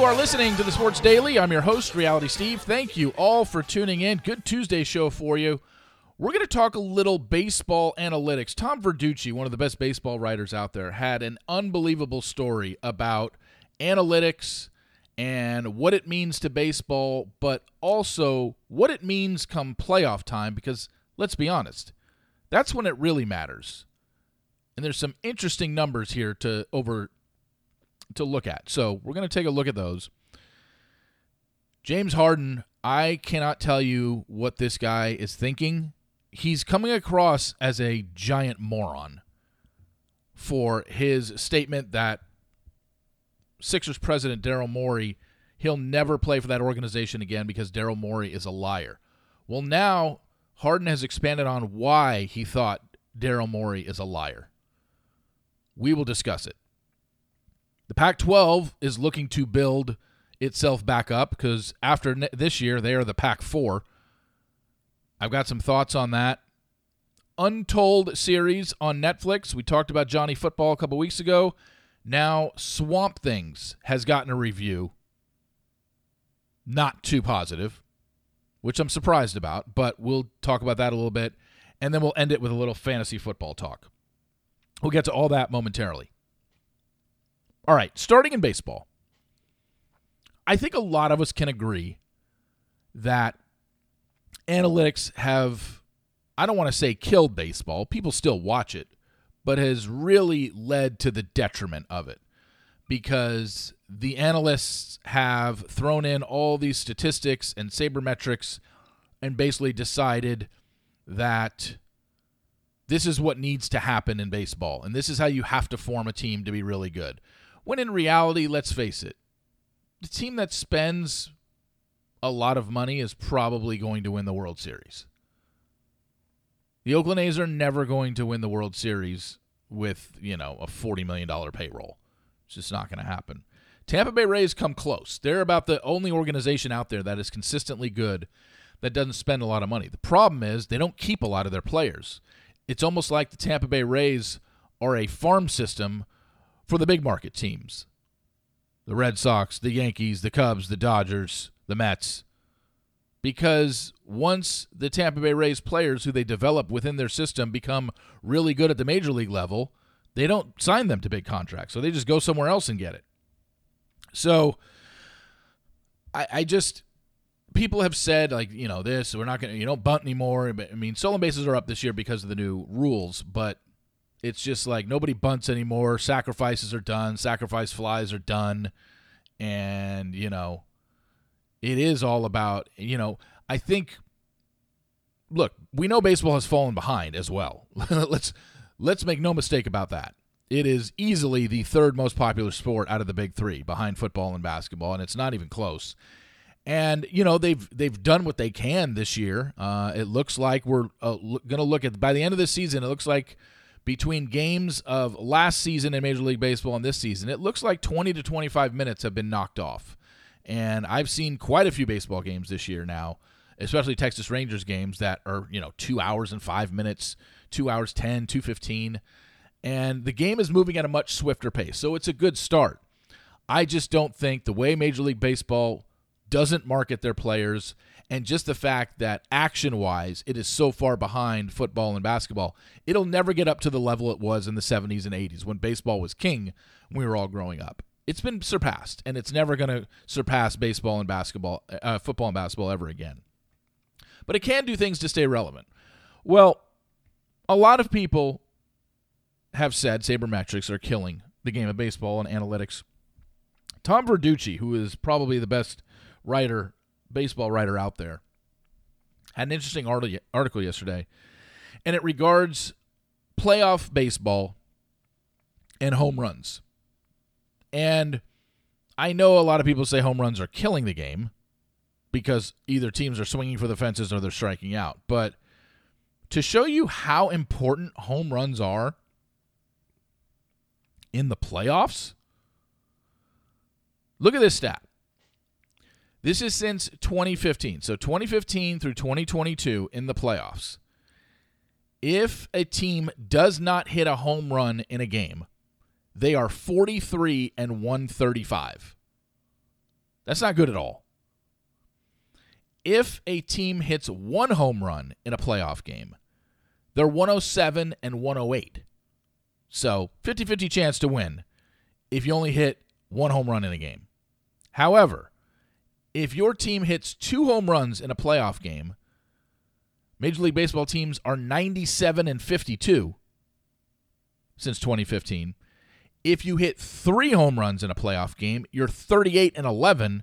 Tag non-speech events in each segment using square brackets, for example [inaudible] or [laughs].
You are listening to the Sports Daily. I'm your host, Reality Steve. Thank you all for tuning in. Good Tuesday show for you. We're going to talk a little baseball analytics. Tom Verducci, one of the best baseball writers out there, had an unbelievable story about analytics and what it means to baseball, but also what it means come playoff time, because let's be honest, that's when it really matters. And there's some interesting numbers here to over to look at. So we're going to take a look at those. James Harden, I cannot tell you what this guy is thinking he's coming across as a giant moron for his statement that Sixers president Daryl Morey he'll never play for that organization again because Daryl Morey is a liar. Well, now Harden has expanded on why he thought Daryl Morey is a liar. We will discuss it. The Pac 12 is looking to build itself back up because after this year, they are the Pac 4. I've got some thoughts on that. Untold series on Netflix. We talked about Johnny Football a couple weeks ago. Now, Swamp Kings has gotten a review. Not too positive, which I'm surprised about, but we'll talk about that a little bit. And then we'll end it with a little fantasy football talk. We'll get to all that momentarily. All right, starting in baseball. I think a lot of us can agree that analytics have, I don't want to say killed baseball, people still watch it, but has really led to the detriment of it because the analysts have thrown in all these statistics and sabermetrics and basically decided that this is what needs to happen in baseball and this is how you have to form a team to be really good. When in reality, let's face it, the team that spends a lot of money is probably going to win the World Series. The Oakland A's are never going to win the World Series with, you know, a $40 million payroll. It's just not going to happen. Tampa Bay Rays come close. They're about the only organization out there that is consistently good that doesn't spend a lot of money. The problem is they don't keep a lot of their players. It's almost like the Tampa Bay Rays are a farm system for the big market teams. The Red Sox, the Yankees, the Cubs, the Dodgers, the Mets. Because once the Tampa Bay Rays players who they develop within their system become really good at the major league level, they don't sign them to big contracts. So they just go somewhere else and get it. So I, I just people have said like you know this we're not to you don't bunt anymore i mean stolen bases are up this year because of the new rules but it's just like nobody bunts anymore sacrifices are done sacrifice flies are done and you know it is all about, you know, I think look, we know baseball has fallen behind as well. [laughs] let's let's make no mistake about that. It is easily the third most popular sport out of the big 3 behind football and basketball and it's not even close. And you know they've they've done what they can this year. Uh, it looks like we're uh, going to look at by the end of the season. It looks like between games of last season in Major League Baseball and this season, it looks like 20 to 25 minutes have been knocked off. And I've seen quite a few baseball games this year now, especially Texas Rangers games that are, you know, two hours and five minutes, two hours 10, 215. And the game is moving at a much swifter pace. So it's a good start. I just don't think the way Major League Baseball doesn't market their players and just the fact that action wise it is so far behind football and basketball, it'll never get up to the level it was in the 70s and 80s when baseball was king when we were all growing up it's been surpassed, and it's never going to surpass baseball and basketball, uh, football and basketball ever again. But it can do things to stay relevant. Well, a lot of people have said sabermetrics are killing the game of baseball and analytics. Tom Verducci, who is probably the best writer, baseball writer out there, had an interesting article yesterday, and it regards playoff baseball and home runs. And I know a lot of people say home runs are killing the game because either teams are swinging for the fences or they're striking out. But to show you how important home runs are in the playoffs, look at this stat. This is since 2015. So 2015 through 2022 in the playoffs. If a team does not hit a home run in a game, they are 43 and 135. That's not good at all. If a team hits one home run in a playoff game, they're 107 and 108. So 50 50 chance to win if you only hit one home run in a game. However, if your team hits two home runs in a playoff game, Major League Baseball teams are 97 and 52 since 2015. If you hit three home runs in a playoff game, you're 38 and 11.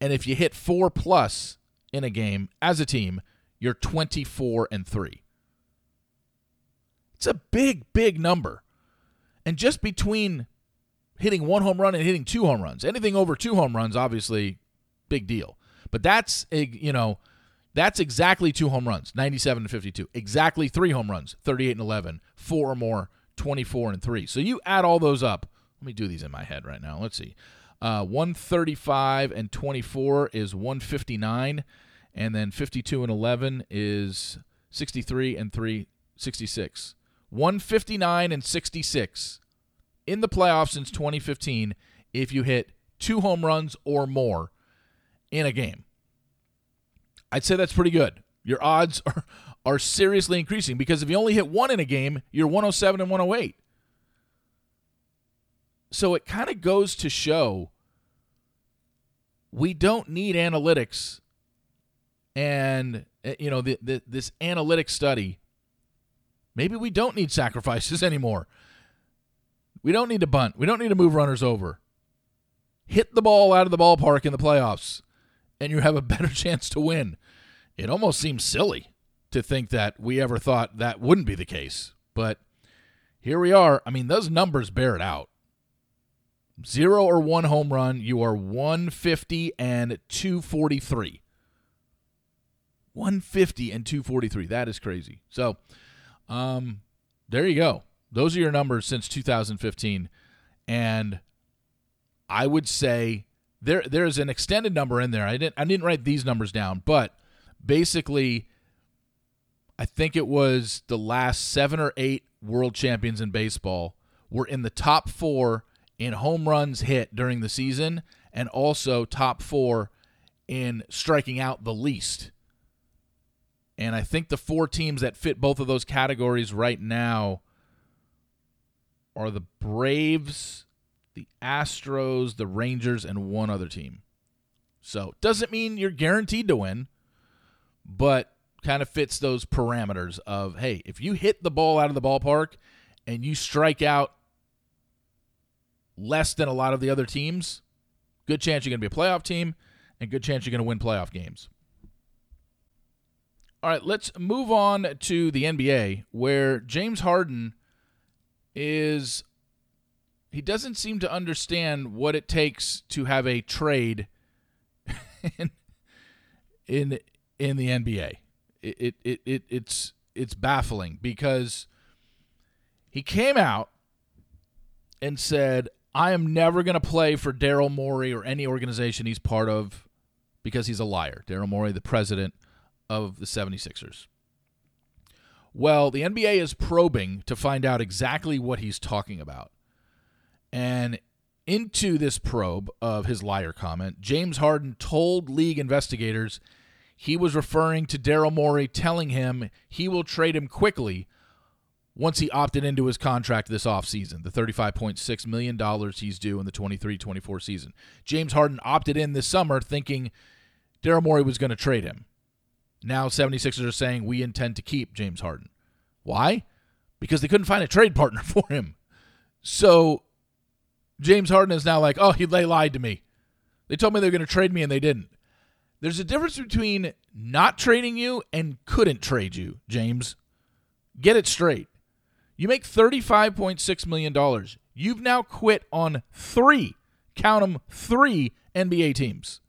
And if you hit four plus in a game as a team, you're 24 and 3. It's a big, big number. And just between hitting one home run and hitting two home runs, anything over two home runs, obviously, big deal. But that's, a, you know, that's exactly two home runs, 97 and 52. Exactly three home runs, 38 and 11. Four or more, 24 and 3. So you add all those up. Let me do these in my head right now. Let's see. Uh, 135 and 24 is 159. And then 52 and 11 is 63 and 3, 66. 159 and 66 in the playoffs since 2015 if you hit two home runs or more in a game. I'd say that's pretty good. Your odds [laughs] are, are seriously increasing because if you only hit one in a game, you're 107 and 108. So it kind of goes to show we don't need analytics and eh, you know the, the, this analytic study maybe we don't need sacrifices [laughs] anymore we don't need to bunt we don't need to move runners over hit the ball out of the ballpark in the playoffs and you have a [laughs] better chance to win it almost seems silly to think that we ever thought that wouldn't be the case but here we are i mean those numbers bear it out zero or one home run you are 150 and 243 150 and 243. That is crazy. So, um, there you go. Those are your numbers since 2015, and I would say there there's an extended number in there. I didn't I didn't write these numbers down, but basically, I think it was the last seven or eight world champions in baseball were in the top four in home runs hit during the season, and also top four in striking out the least and I think the four teams that fit both of those categories right now are the Braves, the Astros, the Rangers, and one other team. So doesn't mean you're guaranteed to win, but kind of fits those parameters of hey, if you hit the ball out of the ballpark and you strike out less than a lot of the other teams, good chance you're going to be a playoff team and good chance you're going to win playoff games. All right, let's move on to the NBA where James Harden is he doesn't seem to understand what it takes to have a trade [laughs] in in, in the NBA. It, it, it, it it's it's baffling because he came out and said, I am never going to play for Daryl Morey or any organization he's part of because he's a liar. Daryl Morey, the president of the 76ers. Well, the NBA is probing to find out exactly what he's talking about. And into this probe of his liar comment, James Harden told league investigators he was referring to Daryl Morey telling him he will trade him quickly once he opted into his contract this offseason, the $35.6 million he's due in the 23 24 season. James Harden opted in this summer thinking Daryl Morey was going to trade him. Now 76ers are saying we intend to keep James Harden. Why? Because they couldn't find a trade partner [laughs] for him. So James Harden is now like, oh, he, they lied to me. They told me they were going to trade me and they didn't. There's a difference between not trading you and couldn't trade you, James. Get it straight. You make $35.6 million. You've now quit on three, count them, three NBA teams.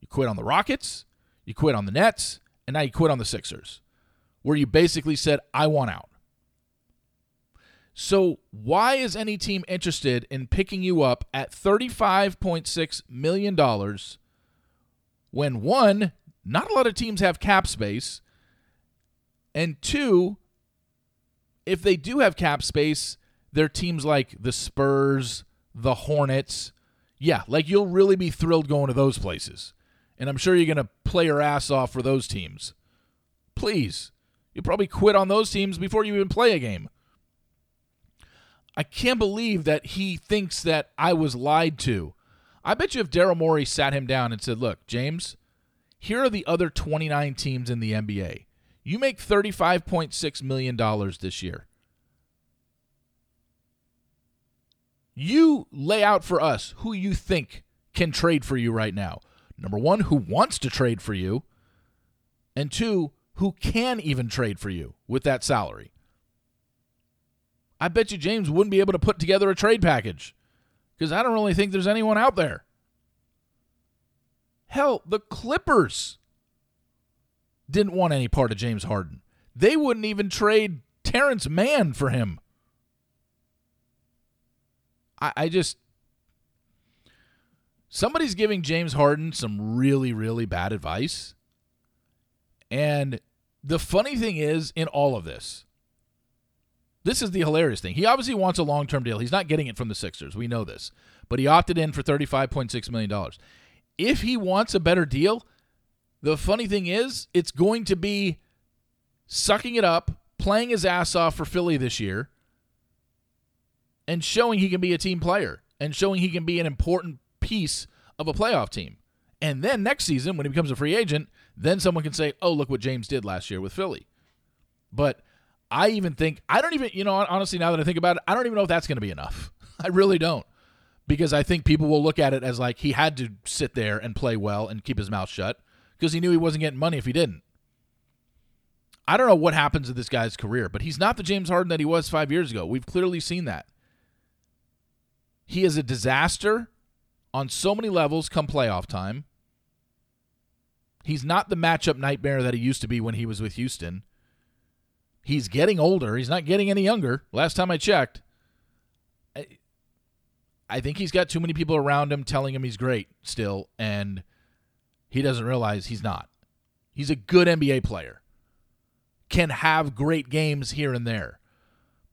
You quit on the Rockets, you quit on the Nets, and now you quit on the Sixers, where you basically said, I want out. So, why is any team interested in picking you up at $35.6 million when one, not a lot of teams have cap space, and two, if they do have cap space, they're teams like the Spurs, the Hornets, Yeah, like you'll really be thrilled going to those places. And I'm sure you're going to play your ass off for those teams. Please. You'll probably quit on those teams before you even play a game. I can't believe that he thinks that I was lied to. I bet you if Daryl Morey sat him down and said, Look, James, here are the other 29 teams in the NBA. You make $35.6 million this year. You lay out for us who you think can trade for you right now. Number one, who wants to trade for you. And two, who can even trade for you with that salary. I bet you James wouldn't be able to put together a trade package because I don't really think there's anyone out there. Hell, the Clippers didn't want any part of James Harden. They wouldn't even trade Terrence Mann for him. I, I just. Somebody's giving James Harden some really, really bad advice. And the funny thing is, in all of this, this is the hilarious thing. He obviously wants a long term deal. He's not getting it from the Sixers. We know this. But he opted in for $35.6 million. If he wants a better deal, the funny thing is, it's going to be sucking it up, playing his ass off for Philly this year, and showing he can be a team player and showing he can be an important piece of a playoff team. And then next season, when he becomes a free agent, then someone can say, oh, look what James did last year with Philly. But I even think I don't even you know honestly now that I think about it, I don't even know if that's going to be enough. [laughs] I really don't. Because I think people will look at it as like he had to sit there and play well and keep his mouth shut because he knew he wasn't getting money if he didn't. I don't know what happens to this guy's career, but he's not the James Harden that he was 5 years ago. We've clearly seen that. He is a disaster on so many levels come playoff time. He's not the matchup nightmare that he used to be when he was with Houston. He's getting older. He's not getting any younger. Last time I checked, I, I think he's got too many people around him telling him he's great still, and he doesn't realize he's not. He's a good NBA player, can have great games here and there.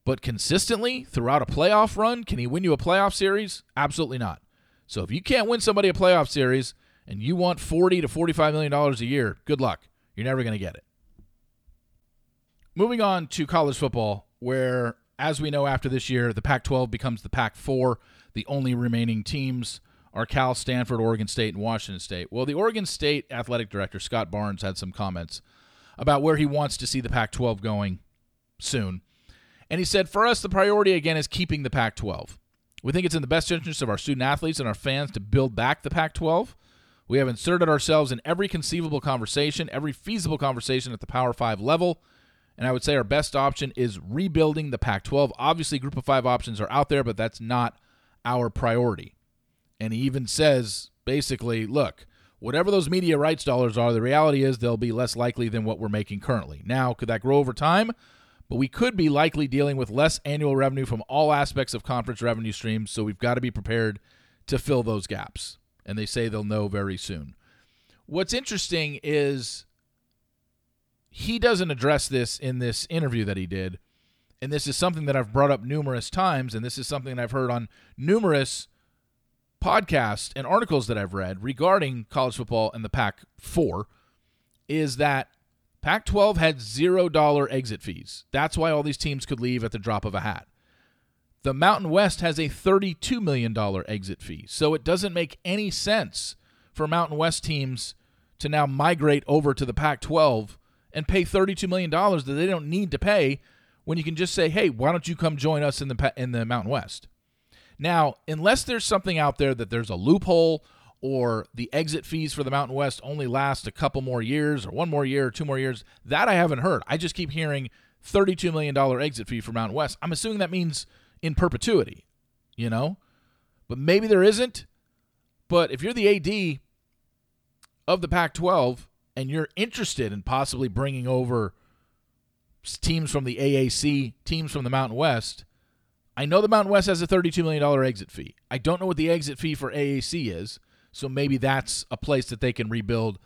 But consistently throughout a playoff run, can he win you a playoff series? Absolutely not. So if you can't win somebody a playoff series and you want 40 to 45 million dollars a year, good luck. You're never going to get it. Moving on to college football, where, as we know, after this year, the Pac 12 becomes the Pac 4. The only remaining teams are Cal, Stanford, Oregon State, and Washington State. Well, the Oregon State athletic director, Scott Barnes, had some comments about where he wants to see the Pac 12 going soon. And he said, For us, the priority again is keeping the Pac 12. We think it's in the best interest of our student athletes and our fans to build back the Pac 12. We have inserted ourselves in every conceivable conversation, every feasible conversation at the Power 5 level and I would say our best option is rebuilding the Pac 12. Obviously, group of five options are out there, but that's not our priority. And he even says basically, look, whatever those media rights dollars are, the reality is they'll be less likely than what we're making currently. Now, could that grow over time? But we could be likely dealing with less annual revenue from all aspects of conference revenue streams, so we've got to be prepared to fill those gaps. And they say they'll know very soon. What's interesting is he doesn't address this in this interview that he did. And this is something that I've brought up numerous times, and this is something that I've heard on numerous podcasts and articles that I've read regarding college football and the Pac 4 is that Pac 12 had $0 exit fees. That's why all these teams could leave at the drop of a hat. The Mountain West has a $32 million exit fee. So it doesn't make any sense for Mountain West teams to now migrate over to the Pac 12 and pay $32 million that they don't need to pay when you can just say, hey, why don't you come join us in the, in the Mountain West? Now, unless there's something out there that there's a loophole or the exit fees for the Mountain West only last a couple more years or one more year or two more years, that I haven't heard. I just keep hearing $32 million exit fee for Mountain West. I'm assuming that means in perpetuity, you know? But maybe there isn't. But if you're the AD of the Pac 12 and you're interested in possibly bringing over teams from the AAC, teams from the Mountain West, I know the Mountain West has a $32 million exit fee. I don't know what the exit fee for AAC is, so maybe that's a place that they can rebuild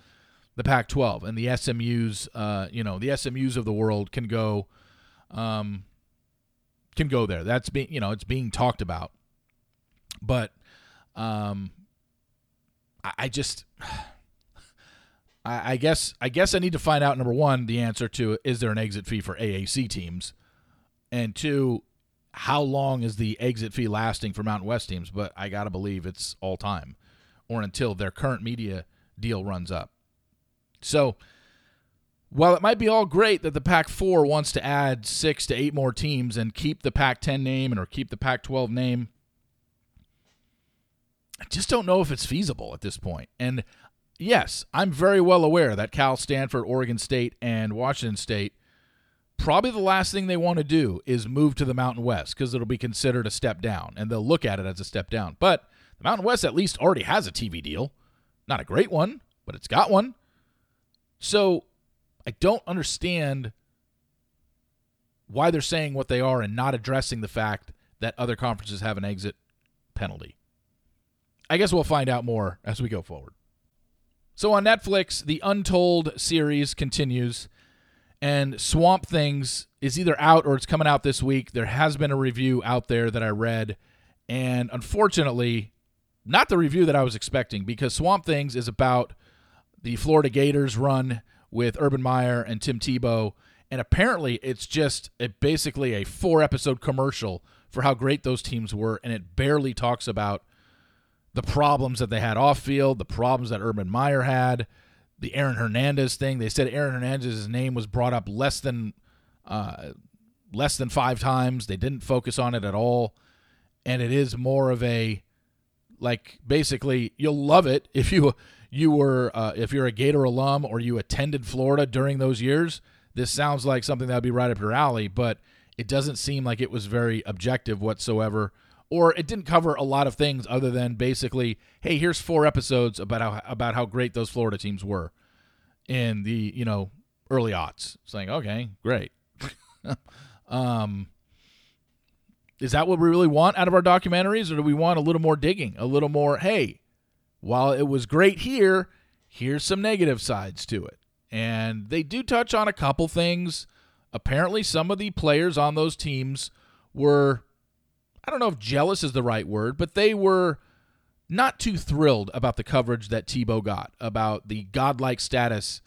the Pac-12 and the SMUs. Uh, you know, the SMUs of the world can go, um, can go there. That's being, you know, it's being talked about. But Um, I, I just, [sighs] I, I guess, I guess I need to find out number one the answer to is there an exit fee for AAC teams, and two, how long is the exit fee lasting for Mountain West teams? But I gotta believe it's all time, or until their current media deal runs up. So while it might be all great that the Pac 4 wants to add six to eight more teams and keep the Pac 10 name and or keep the Pac 12 name, I just don't know if it's feasible at this point. And yes, I'm very well aware that Cal, Stanford, Oregon State, and Washington State probably the last thing they want to do is move to the Mountain West because it'll be considered a step down and they'll look at it as a step down. But the Mountain West at least already has a TV deal. Not a great one, but it's got one. So I don't understand why they're saying what they are and not addressing the fact that other conferences have an exit penalty. I guess we'll find out more as we go forward. So on Netflix, the Untold series continues, and Swamp Kings is either out or it's coming out this week. There has been a review out there that I read, and unfortunately, not the review that I was expecting because Swamp Kings is about the Florida Gators run with Urban Meyer and Tim Tebow. And apparently, it's just a, basically a four episode commercial for how great those teams were. And it barely talks about the problems that they had off field, the problems that Urban Meyer had, the Aaron Hernandez thing. They said Aaron Hernandez's name was brought up less than uh, less than five times. They didn't focus on it at all, and it is more of a like basically you'll love it if you you were uh, if you're a Gator alum or you attended Florida during those years, this sounds like something that would be right up your alley. But it doesn't seem like it was very objective whatsoever, or it didn't cover a lot of things other than basically, hey, here's four episodes about how about how great those Florida teams were in the you know early aughts. Saying, okay, great. [laughs] um, is that what we really want out of our documentaries, or do we want a little more digging, a little more? Hey, while it was great here, here's some negative sides to it. And they do touch on a couple things. Apparently, some of the players on those teams were, I don't know if jealous is the right word, but they were not too thrilled about the coverage that Tebow got, about the godlike status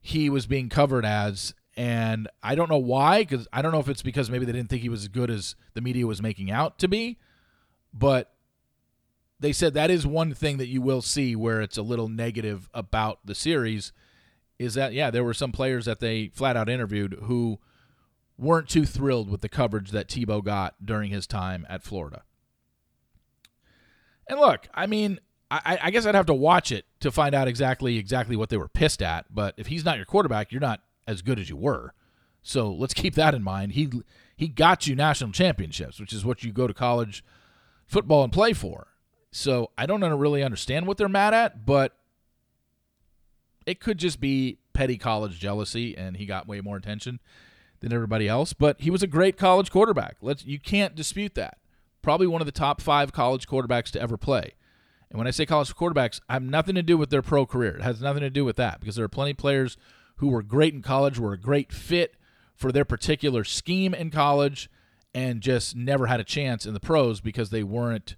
he was being covered as. And I don't know why, because I don't know if it's because maybe they didn't think he was as good as the media was making out to be, but they said that is one thing that you will see where it's a little negative about the series is that yeah there were some players that they flat out interviewed who weren't too thrilled with the coverage that Tebow got during his time at Florida. And look, I mean, I, I guess I'd have to watch it to find out exactly exactly what they were pissed at. But if he's not your quarterback, you're not as good as you were. So let's keep that in mind. He he got you national championships, which is what you go to college football and play for. So I don't really understand what they're mad at, but it could just be petty college jealousy, and he got way more attention than everybody else. But he was a great college quarterback. Let's you can't dispute that. Probably one of the top five college quarterbacks to ever play. And when I say college quarterbacks, I have nothing to do with their pro career. It has nothing to do with that because there are plenty of players who were great in college, were a great fit for their particular scheme in college, and just never had a chance in the pros because they weren't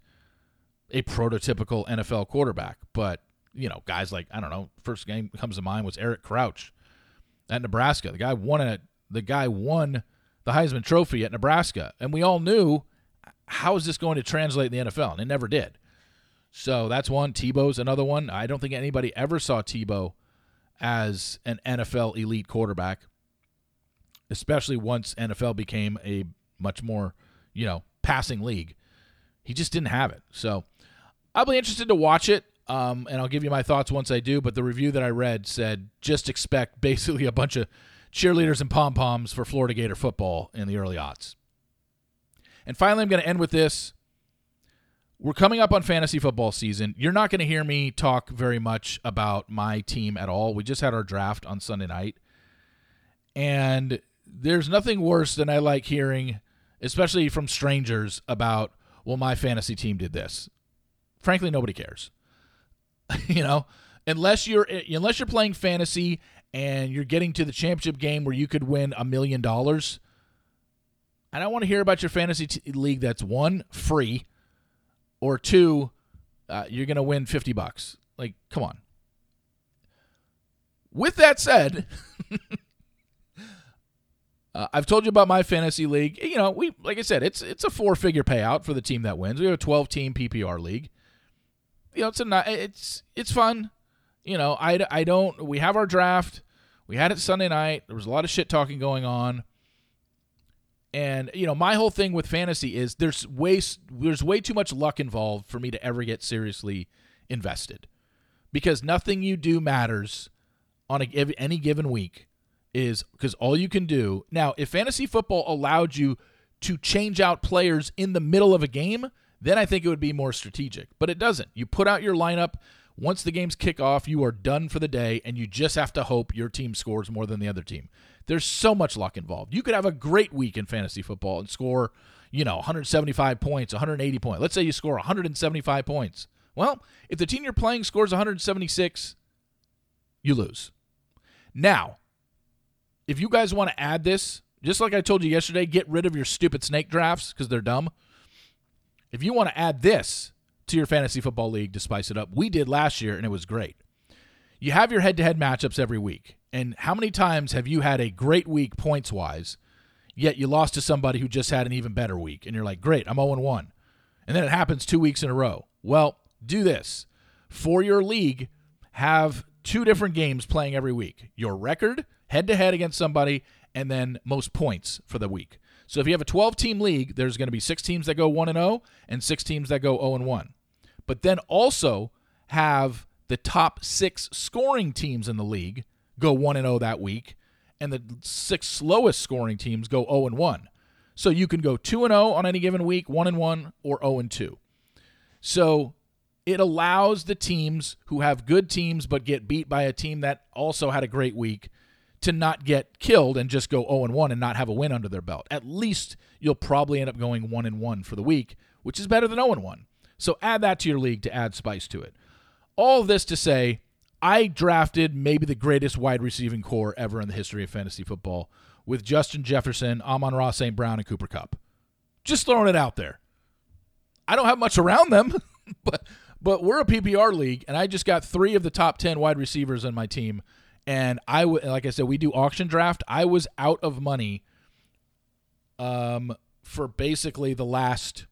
a prototypical NFL quarterback. But, you know, guys like, I don't know, first game comes to mind was Eric Crouch at Nebraska. The guy won it. The guy won the Heisman Trophy at Nebraska. And we all knew how is this going to translate in the NFL? And it never did. So that's one. Tebow's another one. I don't think anybody ever saw Tebow as an NFL elite quarterback, especially once NFL became a much more, you know, passing league. He just didn't have it. So I'll be interested to watch it, um, and I'll give you my thoughts once I do. But the review that I read said just expect basically a bunch of cheerleaders and pom poms for Florida Gator football in the early aughts. And finally, I'm going to end with this. We're coming up on fantasy football season. You're not going to hear me talk very much about my team at all. We just had our draft on Sunday night. And there's nothing worse than I like hearing, especially from strangers, about, well, my fantasy team did this frankly nobody cares. [laughs] you know, unless you're unless you're playing fantasy and you're getting to the championship game where you could win a million dollars. I don't want to hear about your fantasy t- league that's one free or two uh, you're going to win 50 bucks. Like, come on. With that said, [laughs] uh, I've told you about my fantasy league. You know, we like I said, it's it's a four figure payout for the team that wins. We have a 12 team PPR league. You know, it's a it's it's fun. You know, I, I don't. We have our draft. We had it Sunday night. There was a lot of shit talking going on. And you know, my whole thing with fantasy is there's way there's way too much luck involved for me to ever get seriously invested, because nothing you do matters on a, any given week. Is because all you can do now. If fantasy football allowed you to change out players in the middle of a game, then I think it would be more strategic. But it doesn't. You put out your lineup. Once the games kick off, you are done for the day, and you just have to hope your team scores more than the other team. There's so much luck involved. You could have a great week in fantasy football and score, you know, 175 points, 180 points. Let's say you score 175 points. Well, if the team you're playing scores 176, you lose. Now, if you guys want to add this, just like I told you yesterday, get rid of your stupid snake drafts because they're dumb. If you want to add this to your fantasy football league to spice it up, we did last year and it was great. You have your head to head matchups every week. And how many times have you had a great week points wise, yet you lost to somebody who just had an even better week? And you're like, great, I'm 0 1. And then it happens two weeks in a row. Well, do this. For your league, have two different games playing every week your record, head to head against somebody, and then most points for the week. So if you have a 12 team league, there's going to be six teams that go 1 and 0 and six teams that go 0 and 1. But then also have the top six scoring teams in the league go 1 and 0 that week, and the six slowest scoring teams go 0 and 1. So you can go 2 and 0 on any given week, 1 and 1 or 0 and 2. So it allows the teams who have good teams but get beat by a team that also had a great week to not get killed and just go 0 and 1 and not have a win under their belt. At least you'll probably end up going 1 and 1 for the week, which is better than 0 and 1. So add that to your league to add spice to it. All this to say, I drafted maybe the greatest wide receiving core ever in the history of fantasy football with Justin Jefferson, Amon-Ra St. Brown, and Cooper Kupp. Just throwing it out there. I don't have much around them, [laughs] but but we're a PPR league, and I just got three of the top ten wide receivers on my team. And I like I said, we do auction draft. I was out of money, um, for basically the last.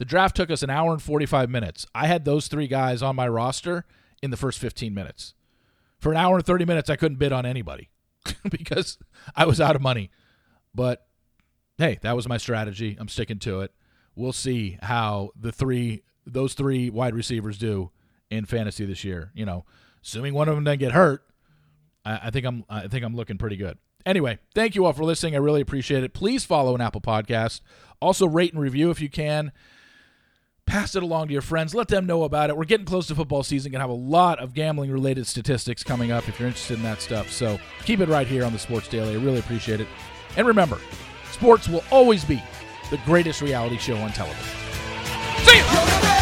The draft took us an hour and forty five minutes. I had those three guys on my roster in the first 15 minutes. For an hour and 30 minutes, I couldn't bid on anybody [laughs] because I was out of money. But hey, that was my strategy. I'm sticking to it. We'll see how the three those three wide receivers do in fantasy this year. You know, assuming one of them doesn't get hurt, I, I think I'm I think I'm looking pretty good. Anyway, thank you all for listening. I really appreciate it. Please follow an Apple Podcast. Also, rate and review if you can pass it along to your friends. Let them know about it. We're getting close to football season. To have a lot of gambling related statistics coming up if you're interested in that stuff. So keep it right here on the Sports Daily. I really appreciate it. And remember, sports will always be the greatest reality show on television. See you.